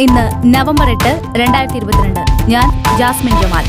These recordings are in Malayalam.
ഇന്ന് നവംബർ എട്ട് രണ്ടായിരത്തി ഇരുപത്തിരണ്ട് ഞാൻ ജാസ്മിൻ ജമാൽ.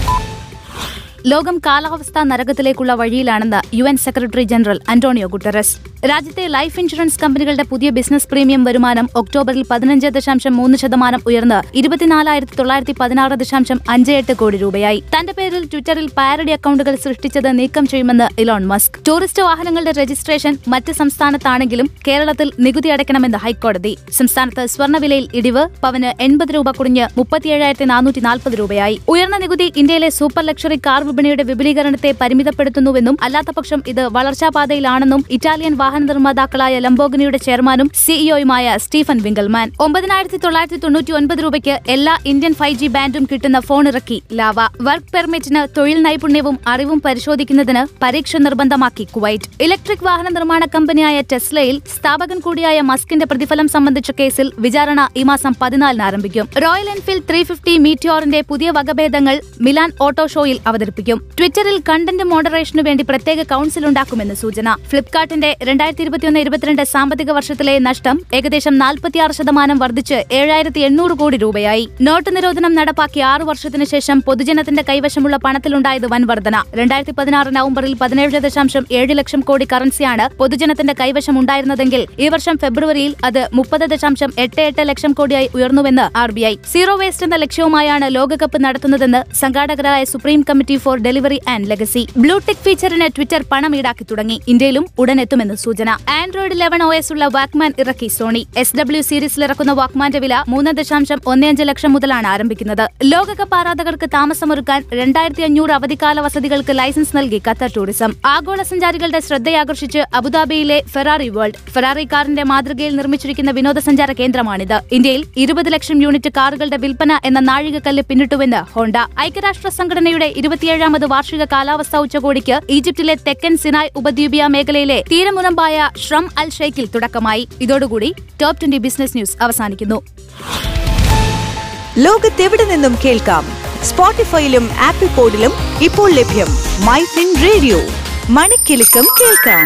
ലോകം കാലാവസ്ഥാ നരകത്തിലേക്കുള്ള വഴിയിലാണെന്ന് U N secretary general Antonio Guterres. രാജ്യത്തെ ലൈഫ് ഇൻഷുറൻസ് കമ്പനികളുടെ പുതിയ ബിസിനസ് പ്രീമിയം വരുമാനം ഒക്ടോബറിൽ പതിനഞ്ച് ദശാംശം മൂന്ന് ശതമാനം ഉയർന്ന് ഇരുപത്തിനാലായിരത്തി തൊള്ളായിരത്തി പതിനാറ് ദശാംശം അഞ്ച് എട്ട് കോടി രൂപയായി. തന്റെ പേരിൽ ട്വിറ്ററിൽ പാരഡി അക്കൗണ്ടുകൾ സൃഷ്ടിച്ചത് നീക്കം ചെയ്യുമെന്ന് ഇലോൺ മസ്ക്. ടൂറിസ്റ്റ് വാഹനങ്ങളുടെ രജിസ്ട്രേഷൻ മറ്റ് സംസ്ഥാനത്താണെങ്കിലും കേരളത്തിൽ നികുതി അടയ്ക്കണമെന്ന് ഹൈക്കോടതി. സംസ്ഥാനത്ത് സ്വർണവിലയിൽ ഇടിവ് പവന് എൺപത് രൂപ കുടിഞ്ഞ് മുപ്പത്തിയേഴായിരത്തി നാനൂറ്റി നാൽപ്പത് രൂപയായി. ഉയർന്ന നികുതി ഇന്ത്യയിലെ സൂപ്പർ ലക്ഷറി കാർ വിപണിയുടെ വിപുലീകരണത്തെ പരിമിതപ്പെടുത്തുന്നുവെന്നും അല്ലാത്തപക്ഷം ഇത് വളർച്ചാപാതയിലാണെന്നും ഇറ്റാലിയൻ വാഹന നിർമ്മാതാക്കളായ ലംബോഗിനിയുടെ ചെയർമാനും സിഇഒയുമായ സ്റ്റീഫൻ വിംഗൽമാൻ ഒമ്പതിനായിരത്തി തൊള്ളായിരത്തി തൊണ്ണൂറ്റി ഒൻപത് രൂപയ്ക്ക് എല്ലാ ഇന്ത്യൻ ഫൈവ് ജി ബാൻഡും കിട്ടുന്ന ഫോൺ ഇറക്കി ലാവ. വർക്ക് പെർമിറ്റിന് തൊഴിൽ നൈപുണ്യവും അറിവും പരിശോധിക്കുന്നതിന് പരീക്ഷ നിർബന്ധമാക്കി കുവൈറ്റ്. ഇലക്ട്രിക് വാഹന നിർമ്മാണ കമ്പനിയായ ടെസ്ലയിൽ സ്ഥാപകൻ കൂടിയായ മസ്കിന്റെ പ്രതിഫലം സംബന്ധിച്ച കേസിൽ വിചാരണ ഈ മാസം പതിനാലിന് ആരംഭിക്കും. റോയൽ എൻഫീൽഡ് ത്രീ ഫിഫ്റ്റി മീറ്റിയോറിന്റെ പുതിയ വകഭേദങ്ങൾ മിലാൻ ഓട്ടോ ഷോയിൽ അവതരിപ്പിക്കും. ട്വിറ്ററിൽ കണ്ടന്റ് മോഡറേഷനു വേണ്ടി പ്രത്യേക കൌൺസിൽ ഉണ്ടാക്കുമെന്ന് സൂചന. ഫ്ലിപ്കാർട്ടിന്റെ ഇരുപത്തിയൊന്ന് ഇരുപത്തിരണ്ട് സാമ്പത്തിക വർഷത്തിലെ നഷ്ടം ഏകദേശം നാൽപ്പത്തിയാറ് ശതമാനം വർദ്ധിച്ച് ഏഴായിരത്തി എണ്ണൂറ് കോടി രൂപയായി. നോട്ട് നിരോധനം നടപ്പാക്കി ആറു വർഷത്തിനു ശേഷം പൊതുജനത്തിന്റെ കൈവശമുള്ള പണത്തിലുണ്ടായത് വൻ വർധന. രണ്ടായിരത്തി പതിനാറ് നവംബറിൽ പതിനേഴ് ദശാംശം ഏഴ് ലക്ഷം കോടി കറൻസിയാണ് പൊതുജനത്തിന്റെ കൈവശം ഉണ്ടായിരുന്നതെങ്കിൽ ഈ വർഷം ഫെബ്രുവരിയിൽ അത് മുപ്പത് ദശാംശം എട്ട് എട്ട് ലക്ഷം കോടിയായി ഉയർന്നുവെന്ന് R B I. Zero waste എന്ന ലക്ഷ്യവുമായാണ് ലോകകപ്പ് നടത്തുന്നതെന്ന് സംഘാടകരായ Supreme Committee for Delivery and Legacy. Blue tick ഫീച്ചറിന് Twitter പണം ഈടാക്കി തുടങ്ങി. ഇന്ത്യയിലും ഉടൻ എത്തുമെന്ന് സൂചന. ആൻഡ്രോയിഡ് ലെവൻ ഒ എസ് ഉള്ള വാക്മാൻ ഇറക്കി സോണി. എസ് ഡബ്ല്യു സീരീസിൽ ഇറക്കുന്ന വാക്മാന്റെ വില മൂന്ന് ദശാംശം ഒന്നേയഞ്ച് ലക്ഷം മുതലാണ് ആരംഭിക്കുന്നത്. ലോകകപ്പ് ആരാധകർക്ക് താമസമൊരുക്കാൻ രണ്ടായിരത്തി അഞ്ഞൂറ് അവധിക്കാല വസതികൾക്ക് ലൈസൻസ് നൽകി ഖത്തർ ടൂറിസം. ആഗോള സഞ്ചാരികളുടെ ശ്രദ്ധയാകർഷിച്ച് അബുദാബിയിലെ ഫെറാറി വേൾഡ് ഫെറാറി കാറിന്റെ മാതൃകയിൽ നിർമ്മിച്ചിരിക്കുന്ന വിനോദസഞ്ചാര കേന്ദ്രമാണിത്. ഇന്ത്യയിൽ ഇരുപത് ലക്ഷം യൂണിറ്റ് കാറുകളുടെ വിൽപ്പന എന്ന നാഴികക്കല്ല് പിന്നിട്ടുവെന്ന് ഹോണ്ട. ഐക്യരാഷ്ട്ര സംഘടനയുടെ ഇരുപത്തിയേഴാമത് വാർഷിക കാലാവസ്ഥാ ഉച്ചകോടിക്ക് ഈജിപ്തിലെ തെക്കൻ സിനായ് ഉപദ്വീപിയ മേഖലയിലെ തീരമുനമ്പായ ശ്രം അൽ ഷെയ്ഖിൽ തുടക്കമായി ഇതോടുകൂടി ടോപ് ട്വന്റി ബിസിനസ് ന്യൂസ് അവസാനിക്കുന്നു ലോകത്തെവിടെ നിന്നും കേൾക്കാം സ്പോട്ടിഫൈയിലും ആപ്പിൾ പോഡിലും ഇപ്പോൾ ലഭ്യം മൈ ഫിൻ റേഡിയോ മണിക്കെലക്കം കേൾക്കാം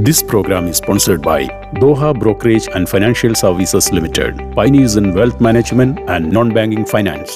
This program is sponsored by Doha Brokerage and Financial Services Limited, pioneers in wealth management and non-banking finance.